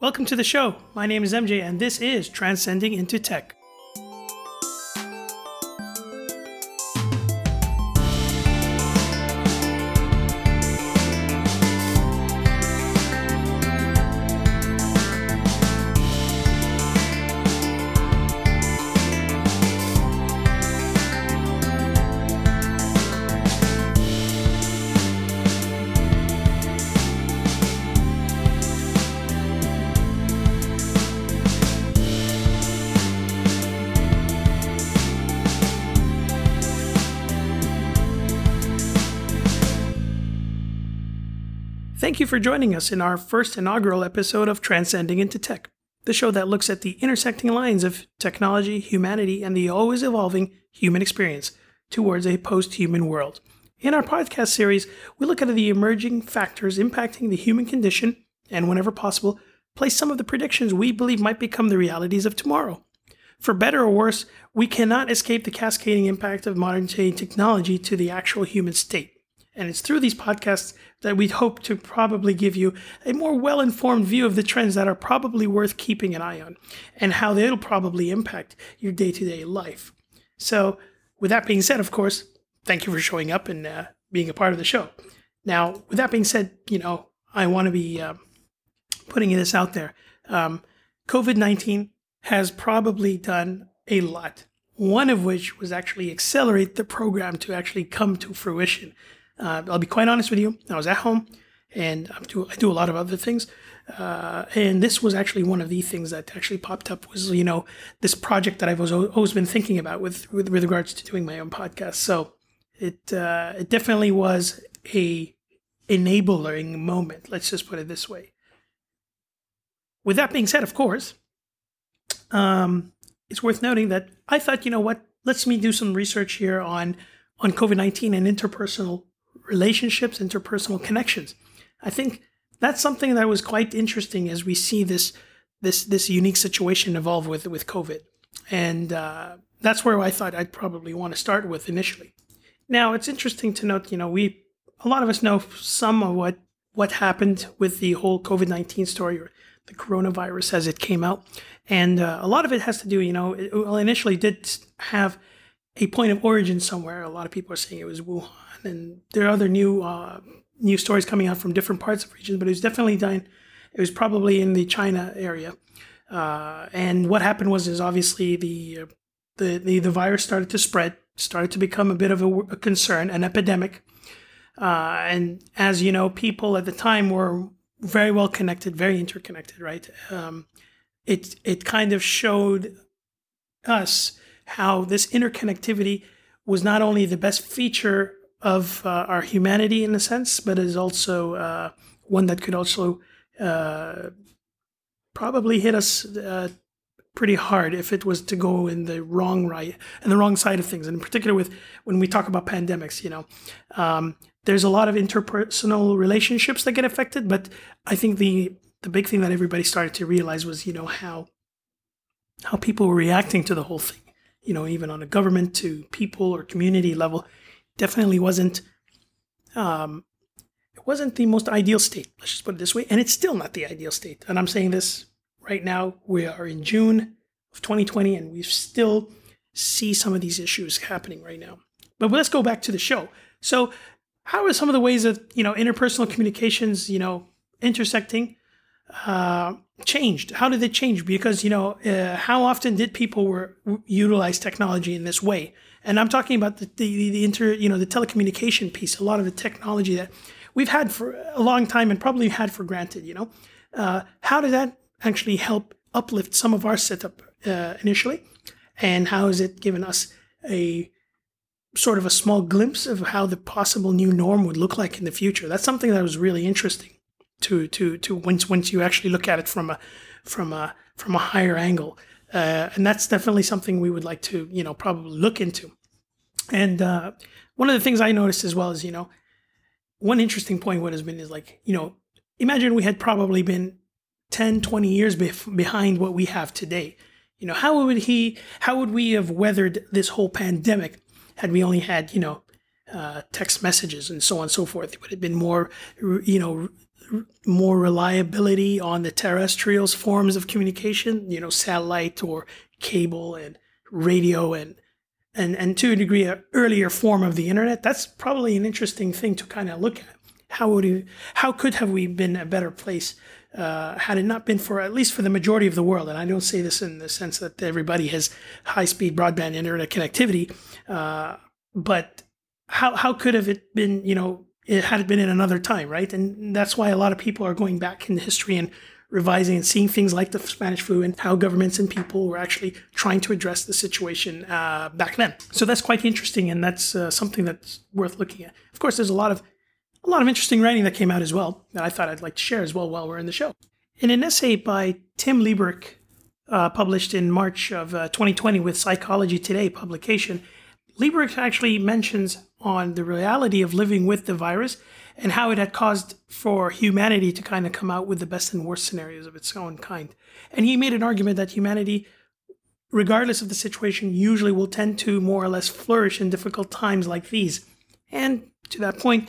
Welcome to the show. My name is MJ, and this is Transcending into Tech. Thank you for joining us in our first inaugural episode of Transcending into Tech, the show that looks at the intersecting lines of technology, humanity, and the always evolving human experience towards a post human world. In our podcast series, we look at the emerging factors impacting the human condition and, whenever possible, place some of the predictions we believe might become the realities of tomorrow. For better or worse, we cannot escape the cascading impact of modern day technology to the actual human state. And it's through these podcasts that we hope to probably give you a more well informed view of the trends that are probably worth keeping an eye on and how they'll probably impact your day to day life. So, with that being said, of course, thank you for showing up and uh, being a part of the show. Now, with that being said, you know, I want to be uh, putting this out there. Um, COVID 19 has probably done a lot, one of which was actually accelerate the program to actually come to fruition. Uh, I'll be quite honest with you. I was at home, and I do, I do a lot of other things. Uh, and this was actually one of the things that actually popped up was you know this project that I've always been thinking about with with, with regards to doing my own podcast. So it uh, it definitely was a enabling moment. Let's just put it this way. With that being said, of course, um, it's worth noting that I thought, you know what, let's me do some research here on on COVID nineteen and interpersonal relationships, interpersonal connections. I think that's something that was quite interesting as we see this this this unique situation evolve with with COVID, and uh, that's where I thought I'd probably want to start with initially. Now it's interesting to note, you know, we a lot of us know some of what what happened with the whole COVID nineteen story or the coronavirus as it came out, and uh, a lot of it has to do, you know, it, well, initially did have a point of origin somewhere. A lot of people are saying it was Wuhan and there are other new uh, new stories coming out from different parts of the region, but it was definitely done. It was probably in the China area, uh, and what happened was is obviously the, the the the virus started to spread, started to become a bit of a, a concern, an epidemic, uh, and as you know, people at the time were very well connected, very interconnected, right? Um, it it kind of showed us how this interconnectivity was not only the best feature of uh, our humanity in a sense, but is also uh, one that could also uh, probably hit us uh, pretty hard if it was to go in the wrong right and the wrong side of things. And in particular, with when we talk about pandemics, you know, um, there's a lot of interpersonal relationships that get affected. But I think the the big thing that everybody started to realize was, you know, how how people were reacting to the whole thing. You know, even on a government to people or community level, definitely wasn't um, it wasn't the most ideal state. Let's just put it this way, and it's still not the ideal state. And I'm saying this right now. We are in June of 2020, and we still see some of these issues happening right now. But let's go back to the show. So, how are some of the ways of you know interpersonal communications, you know, intersecting, uh, changed? How did it change? Because you know, uh, how often did people were utilize technology in this way? And I'm talking about the, the, the inter, you know, the telecommunication piece, a lot of the technology that we've had for a long time and probably had for granted, you know. Uh, how did that actually help uplift some of our setup uh, initially? And how has it given us a sort of a small glimpse of how the possible new norm would look like in the future? That's something that was really interesting to to to once once you actually look at it from a from a from a higher angle. Uh, and that's definitely something we would like to, you know, probably look into. And uh, one of the things I noticed as well is, you know, one interesting point what has been is like, you know, imagine we had probably been 10, 20 years bef- behind what we have today. You know, how would he, how would we have weathered this whole pandemic had we only had, you know, uh, text messages and so on and so forth? It would have been more, you know, more reliability on the terrestrial forms of communication, you know, satellite or cable and radio and and and to a degree an earlier form of the internet. That's probably an interesting thing to kind of look at. How would we, how could have we been a better place uh, had it not been for at least for the majority of the world? And I don't say this in the sense that everybody has high speed broadband internet connectivity, uh, but how how could have it been you know it had been in another time, right? And that's why a lot of people are going back in history and revising and seeing things like the Spanish flu and how governments and people were actually trying to address the situation uh, back then. So that's quite interesting, and that's uh, something that's worth looking at. Of course, there's a lot of a lot of interesting writing that came out as well that I thought I'd like to share as well while we're in the show. In an essay by Tim Lieberich, uh, published in March of uh, 2020 with Psychology Today publication, Lieberich actually mentions on the reality of living with the virus and how it had caused for humanity to kind of come out with the best and worst scenarios of its own kind. And he made an argument that humanity, regardless of the situation, usually will tend to more or less flourish in difficult times like these. And to that point,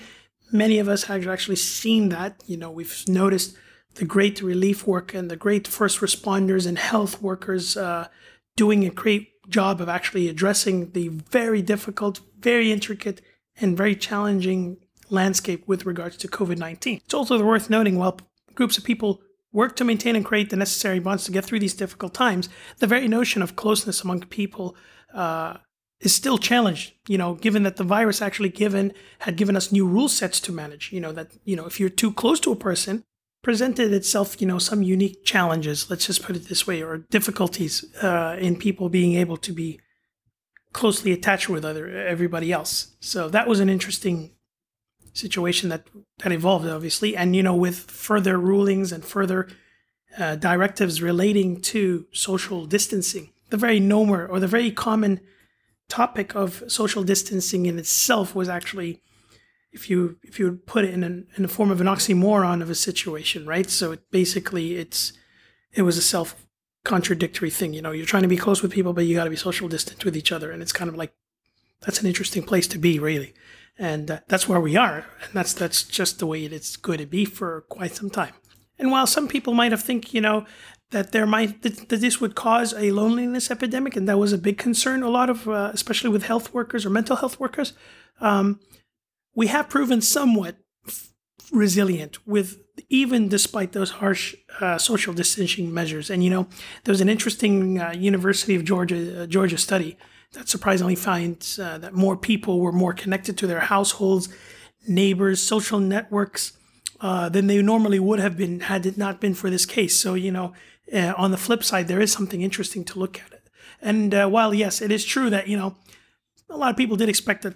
many of us have actually seen that. You know, we've noticed the great relief work and the great first responders and health workers uh, doing a great job of actually addressing the very difficult, very intricate, and very challenging landscape with regards to COVID 19. It's also worth noting while groups of people work to maintain and create the necessary bonds to get through these difficult times, the very notion of closeness among people uh, is still challenged. You know, given that the virus actually given had given us new rule sets to manage. You know that you know if you're too close to a person, presented itself, you know, some unique challenges. Let's just put it this way, or difficulties uh, in people being able to be closely attached with other everybody else. So that was an interesting situation that that evolved, obviously, and you know, with further rulings and further uh, directives relating to social distancing, the very normal or the very common topic of social distancing in itself was actually if you if you would put it in an, in the form of an oxymoron of a situation, right? So it basically it's it was a self contradictory thing. You know, you're trying to be close with people, but you got to be social distant with each other, and it's kind of like that's an interesting place to be, really, and uh, that's where we are, and that's that's just the way it's going to be for quite some time. And while some people might have think, you know, that there might that, this would cause a loneliness epidemic, and that was a big concern, a lot of uh, especially with health workers or mental health workers. Um, we have proven somewhat resilient with even despite those harsh uh, social distancing measures. And you know, there was an interesting uh, University of Georgia uh, Georgia study that surprisingly finds uh, that more people were more connected to their households, neighbors, social networks uh, than they normally would have been had it not been for this case. So you know, uh, on the flip side, there is something interesting to look at it. And while yes, it is true that you know a lot of people did expect that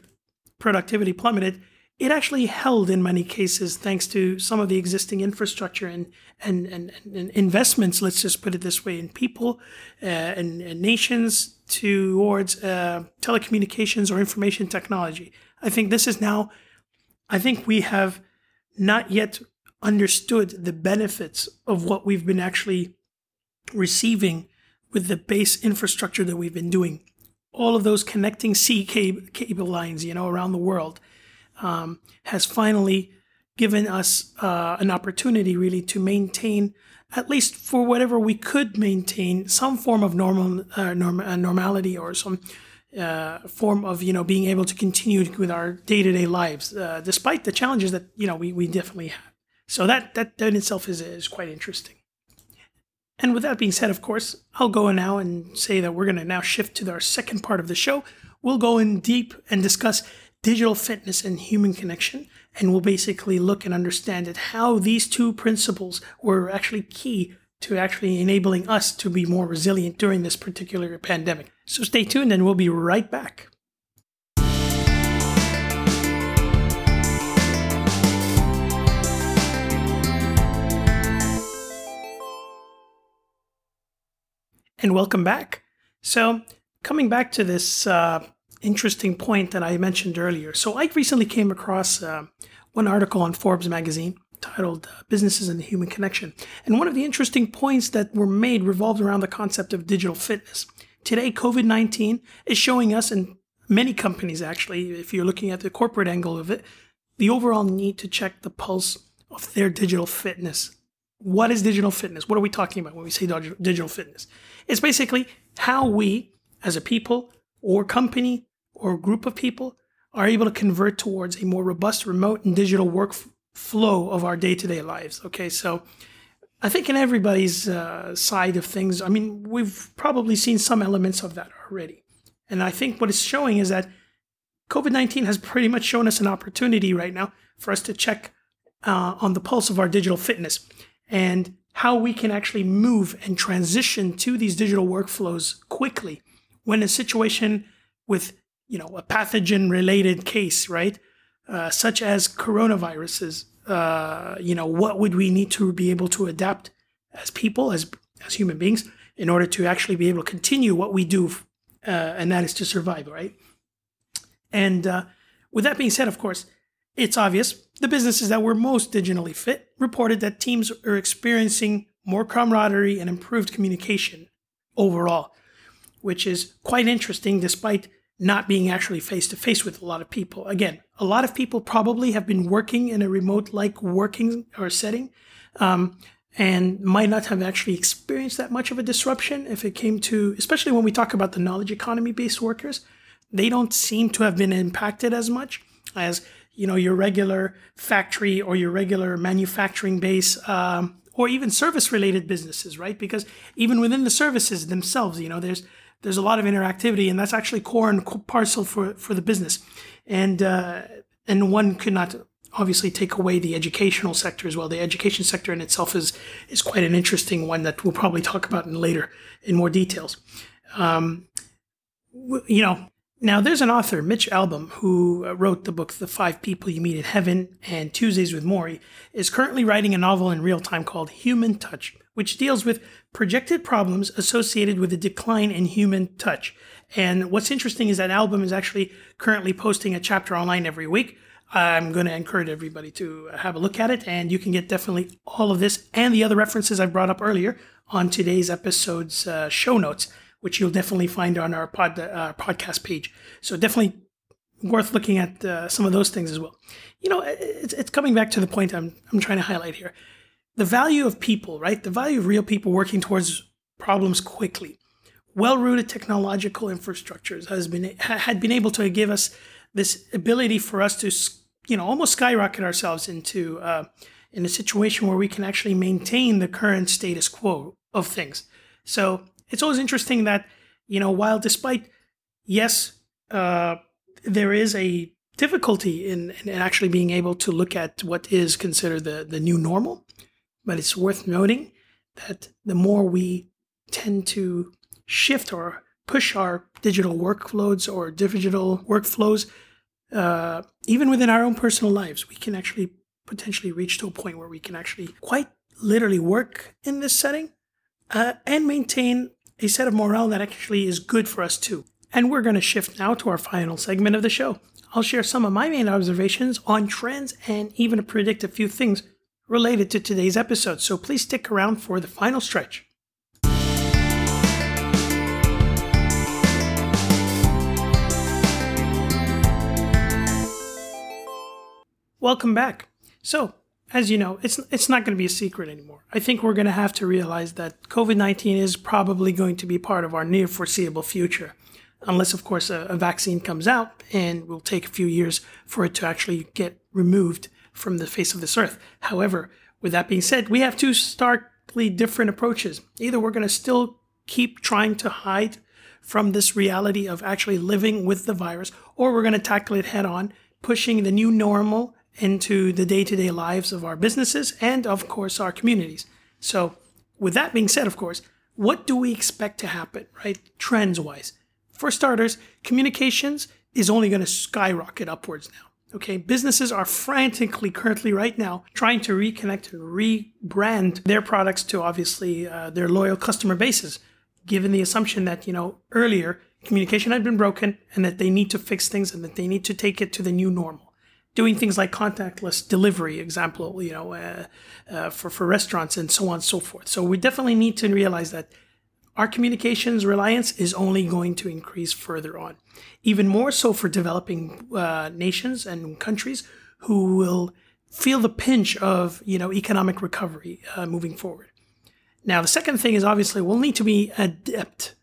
productivity plummeted, it actually held in many cases thanks to some of the existing infrastructure and, and, and, and investments, let's just put it this way, in people uh, and, and, nations towards uh, telecommunications or information technology. I think this is now, I think we have not yet understood the benefits of what we've been actually receiving with the base infrastructure that we've been doing all of those connecting sea cable lines, you know, around the world, um, has finally given us uh, an opportunity really to maintain, at least for whatever we could maintain, some form of normal uh, norm- uh, normality or some uh, form of you know being able to continue with our day to day lives, uh, despite the challenges that you know we, we definitely have. So that that in itself is is quite interesting. And with that being said, of course, I'll go now and say that we're going to now shift to our second part of the show. We'll go in deep and discuss digital fitness and human connection. And we'll basically look and understand it how these two principles were actually key to actually enabling us to be more resilient during this particular pandemic. So stay tuned and we'll be right back. and welcome back. So, coming back to this uh, interesting point that I mentioned earlier. So, I recently came across uh, one article on Forbes magazine titled uh, Businesses and the Human Connection. And one of the interesting points that were made revolved around the concept of digital fitness. Today, COVID 19 is showing us, and many companies actually, if you're looking at the corporate angle of it, the overall need to check the pulse of their digital fitness. What is digital fitness? What are we talking about when we say digital fitness? It's basically how we, as a people or company or group of people, are able to convert towards a more robust remote and digital workflow of our day to day lives. Okay, so I think in everybody's uh, side of things, I mean, we've probably seen some elements of that already. And I think what it's showing is that COVID 19 has pretty much shown us an opportunity right now for us to check uh, on the pulse of our digital fitness and how we can actually move and transition to these digital workflows quickly when a situation with you know a pathogen related case right? Uh, such as coronaviruses uh, you know what would we need to be able to adapt as people as as human beings in order to actually be able to continue what we do uh, and that is to survive right? And uh, with that being said of course it's obvious the businesses that were most digitally fit reported that teams are experiencing more camaraderie and improved communication overall, which is quite interesting despite not being actually face to face with a lot of people. Again, a lot of people probably have been working in a remote like working or setting um, and might not have actually experienced that much of a disruption if it came to, especially when we talk about the knowledge economy based workers. They don't seem to have been impacted as much as you know your regular factory or your regular manufacturing base um, or even service related businesses right because even within the services themselves you know there's there's a lot of interactivity and that's actually core and parcel for for the business. And uh, and one could not obviously take away the educational sector as well. The education sector in itself is is quite an interesting one that we'll probably talk about in later in more details. Um, you know now, there's an author, Mitch Albom, who wrote the book The Five People You Meet in Heaven and Tuesdays with Morrie, is currently writing a novel in real time called Human Touch, which deals with projected problems associated with the decline in human touch. And what's interesting is that Albom is actually currently posting a chapter online every week. I'm going to encourage everybody to have a look at it, and you can get definitely all of this and the other references I brought up earlier on today's episode's uh, show notes which you'll definitely find on our pod, uh, podcast page. So definitely worth looking at uh, some of those things as well. You know, it's, it's coming back to the point I'm, I'm trying to highlight here. The value of people, right? The value of real people working towards problems quickly. Well-rooted technological infrastructures has been had been able to give us this ability for us to, you know, almost skyrocket ourselves into uh, in a situation where we can actually maintain the current status quo of things. So it's always interesting that you know while despite yes uh, there is a difficulty in, in actually being able to look at what is considered the, the new normal but it's worth noting that the more we tend to shift or push our digital workloads or digital workflows uh, even within our own personal lives we can actually potentially reach to a point where we can actually quite literally work in this setting uh, and maintain a set of morale that actually is good for us too. And we're going to shift now to our final segment of the show. I'll share some of my main observations on trends and even predict a few things related to today's episode. So please stick around for the final stretch. Welcome back. So, as you know, it's it's not going to be a secret anymore. I think we're going to have to realize that COVID nineteen is probably going to be part of our near foreseeable future, unless, of course, a, a vaccine comes out and will take a few years for it to actually get removed from the face of this earth. However, with that being said, we have two starkly different approaches. Either we're going to still keep trying to hide from this reality of actually living with the virus, or we're going to tackle it head on, pushing the new normal into the day to day lives of our businesses and, of course, our communities. So, with that being said, of course, what do we expect to happen, right? Trends wise. For starters, communications is only going to skyrocket upwards now. Okay, businesses are frantically currently right now trying to reconnect and rebrand their products to obviously uh, their loyal customer bases, given the assumption that, you know, earlier communication had been broken and that they need to fix things and that they need to take it to the new normal doing things like contactless delivery, example, you know, uh, uh, for for restaurants and so on and so forth. So we definitely need to realize that our communications reliance is only going to increase further on, even more so for developing uh, nations and countries who will feel the pinch of you know economic recovery uh, moving forward. Now, the second thing is obviously we'll need to be adept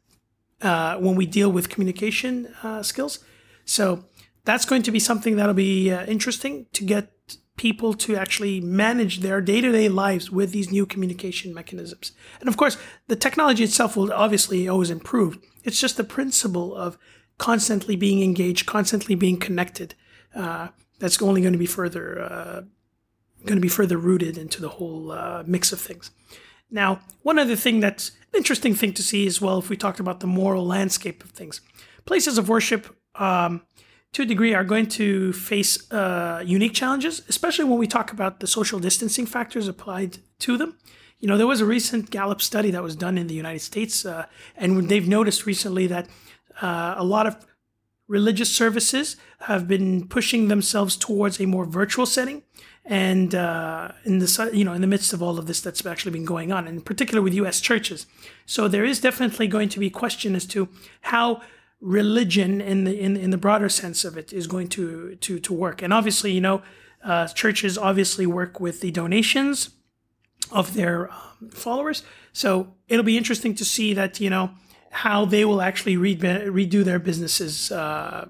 uh, when we deal with communication uh, skills. So that's going to be something that'll be uh, interesting to get people to actually manage their day-to-day lives with these new communication mechanisms. And of course, the technology itself will obviously always improve. It's just the principle of constantly being engaged, constantly being connected. Uh, that's only going to be further uh, going to be further rooted into the whole uh, mix of things. Now, one other thing that's an interesting thing to see as well, if we talked about the moral landscape of things, places of worship, um, to a degree, are going to face uh, unique challenges, especially when we talk about the social distancing factors applied to them. You know, there was a recent Gallup study that was done in the United States, uh, and they've noticed recently that uh, a lot of religious services have been pushing themselves towards a more virtual setting and uh, in the you know in the midst of all of this that's actually been going on, in particular with U.S. churches. So there is definitely going to be question as to how religion in the in, in the broader sense of it is going to to to work. And obviously, you know, uh, churches obviously work with the donations of their um, followers. So it'll be interesting to see that you know how they will actually re- redo their businesses. Uh,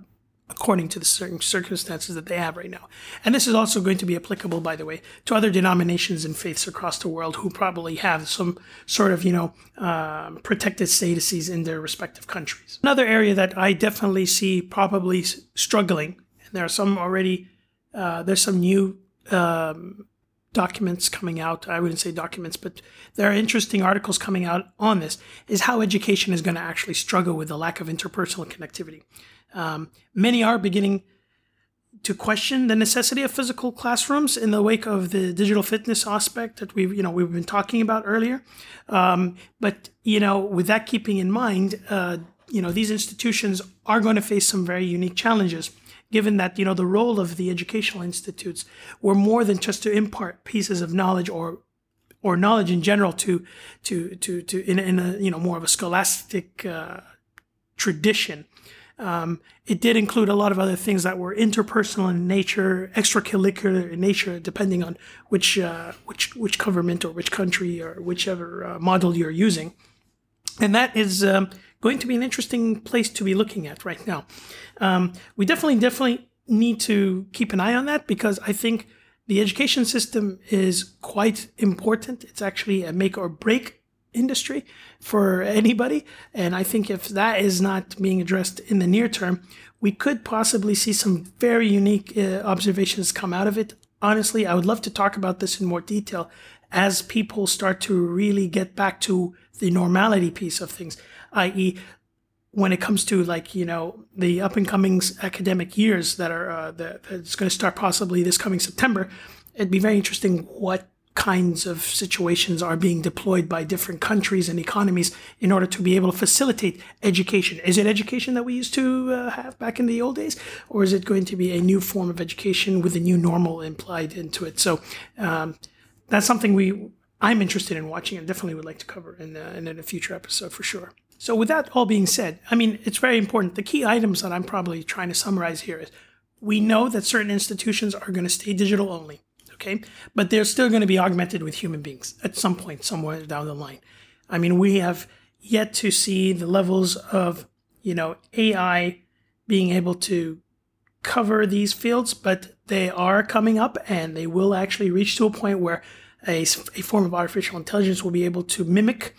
according to the certain circumstances that they have right now. And this is also going to be applicable, by the way, to other denominations and faiths across the world who probably have some sort of, you know, um, protected statuses in their respective countries. Another area that I definitely see probably struggling, and there are some already, uh, there's some new um, documents coming out. I wouldn't say documents, but there are interesting articles coming out on this, is how education is going to actually struggle with the lack of interpersonal connectivity. Um, many are beginning to question the necessity of physical classrooms in the wake of the digital fitness aspect that we've you know we've been talking about earlier. Um, but you know, with that keeping in mind, uh, you know these institutions are going to face some very unique challenges. Given that you know the role of the educational institutes were more than just to impart pieces of knowledge or or knowledge in general to to to to in, in a you know more of a scholastic uh, tradition um, it did include a lot of other things that were interpersonal in nature, extracurricular in nature, depending on which uh, which which government or which country or whichever uh, model you're using. And that is um, going to be an interesting place to be looking at right now. Um, we definitely definitely need to keep an eye on that because I think the education system is quite important. It's actually a make or break industry for anybody. And I think if that is not being addressed in the near term, we could possibly see some very unique uh, observations come out of it. Honestly, I would love to talk about this in more detail as people start to really get back to the normality piece of things, i.e., when it comes to like you know the up and coming academic years that are uh, that, that's going to start possibly this coming September, it'd be very interesting what kinds of situations are being deployed by different countries and economies in order to be able to facilitate education. Is it education that we used to uh, have back in the old days, or is it going to be a new form of education with a new normal implied into it? So um, that's something we I'm interested in watching and definitely would like to cover in, uh, in a future episode for sure. So with that all being said, I mean it's very important. The key items that I'm probably trying to summarize here is we know that certain institutions are going to stay digital only okay? But they're still going to be augmented with human beings at some point, somewhere down the line. I mean, we have yet to see the levels of, you know, AI being able to cover these fields, but they are coming up and they will actually reach to a point where a, a form of artificial intelligence will be able to mimic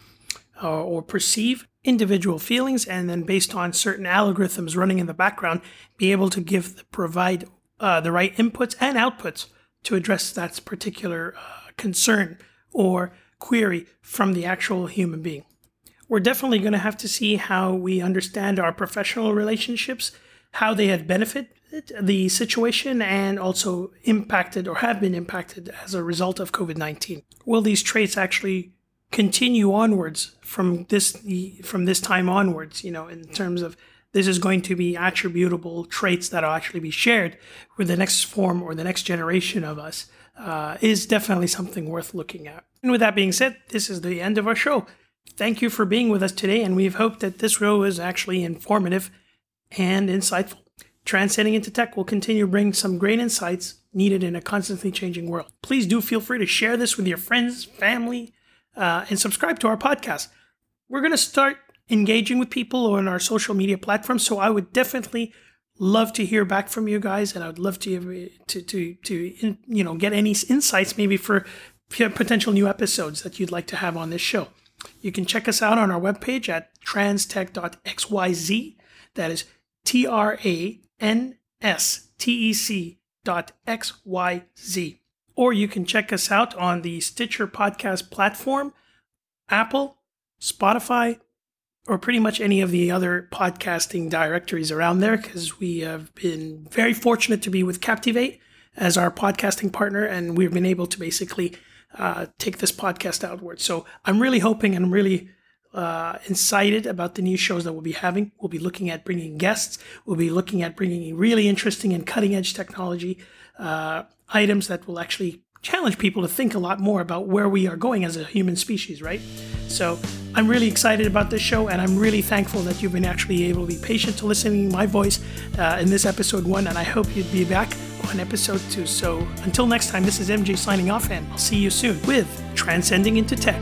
or perceive individual feelings and then based on certain algorithms running in the background be able to give provide uh, the right inputs and outputs to address that particular uh, concern or query from the actual human being. We're definitely going to have to see how we understand our professional relationships, how they have benefited the situation and also impacted or have been impacted as a result of COVID 19. Will these traits actually continue onwards from this from this time onwards, you know, in terms of this is going to be attributable traits that will actually be shared with the next form or the next generation of us uh, is definitely something worth looking at. And with that being said, this is the end of our show. Thank you for being with us today, and we've hoped that this show is actually informative and insightful. Transcending into Tech will continue to bring some great insights needed in a constantly changing world. Please do feel free to share this with your friends, family, uh, and subscribe to our podcast. We're going to start engaging with people on our social media platforms, so I would definitely love to hear back from you guys, and I would love to to to to you know get any insights maybe for potential new episodes that you'd like to have on this show. You can check us out on our webpage at transtech.xyz. That is T R A N S T E C dot X Y Z. Or you can check us out on the Stitcher podcast platform, Apple, Spotify, or pretty much any of the other podcasting directories around there because we have been very fortunate to be with Captivate as our podcasting partner and we've been able to basically uh, take this podcast outward. So I'm really hoping and I'm really uh, excited about the new shows that we'll be having. We'll be looking at bringing guests. We'll be looking at bringing really interesting and cutting edge technology uh, items that will actually challenge people to think a lot more about where we are going as a human species, right? So I'm really excited about this show, and I'm really thankful that you've been actually able to be patient to listening to my voice uh, in this episode one, and I hope you'd be back on episode two. So until next time, this is MJ signing off, and I'll see you soon with Transcending into Tech.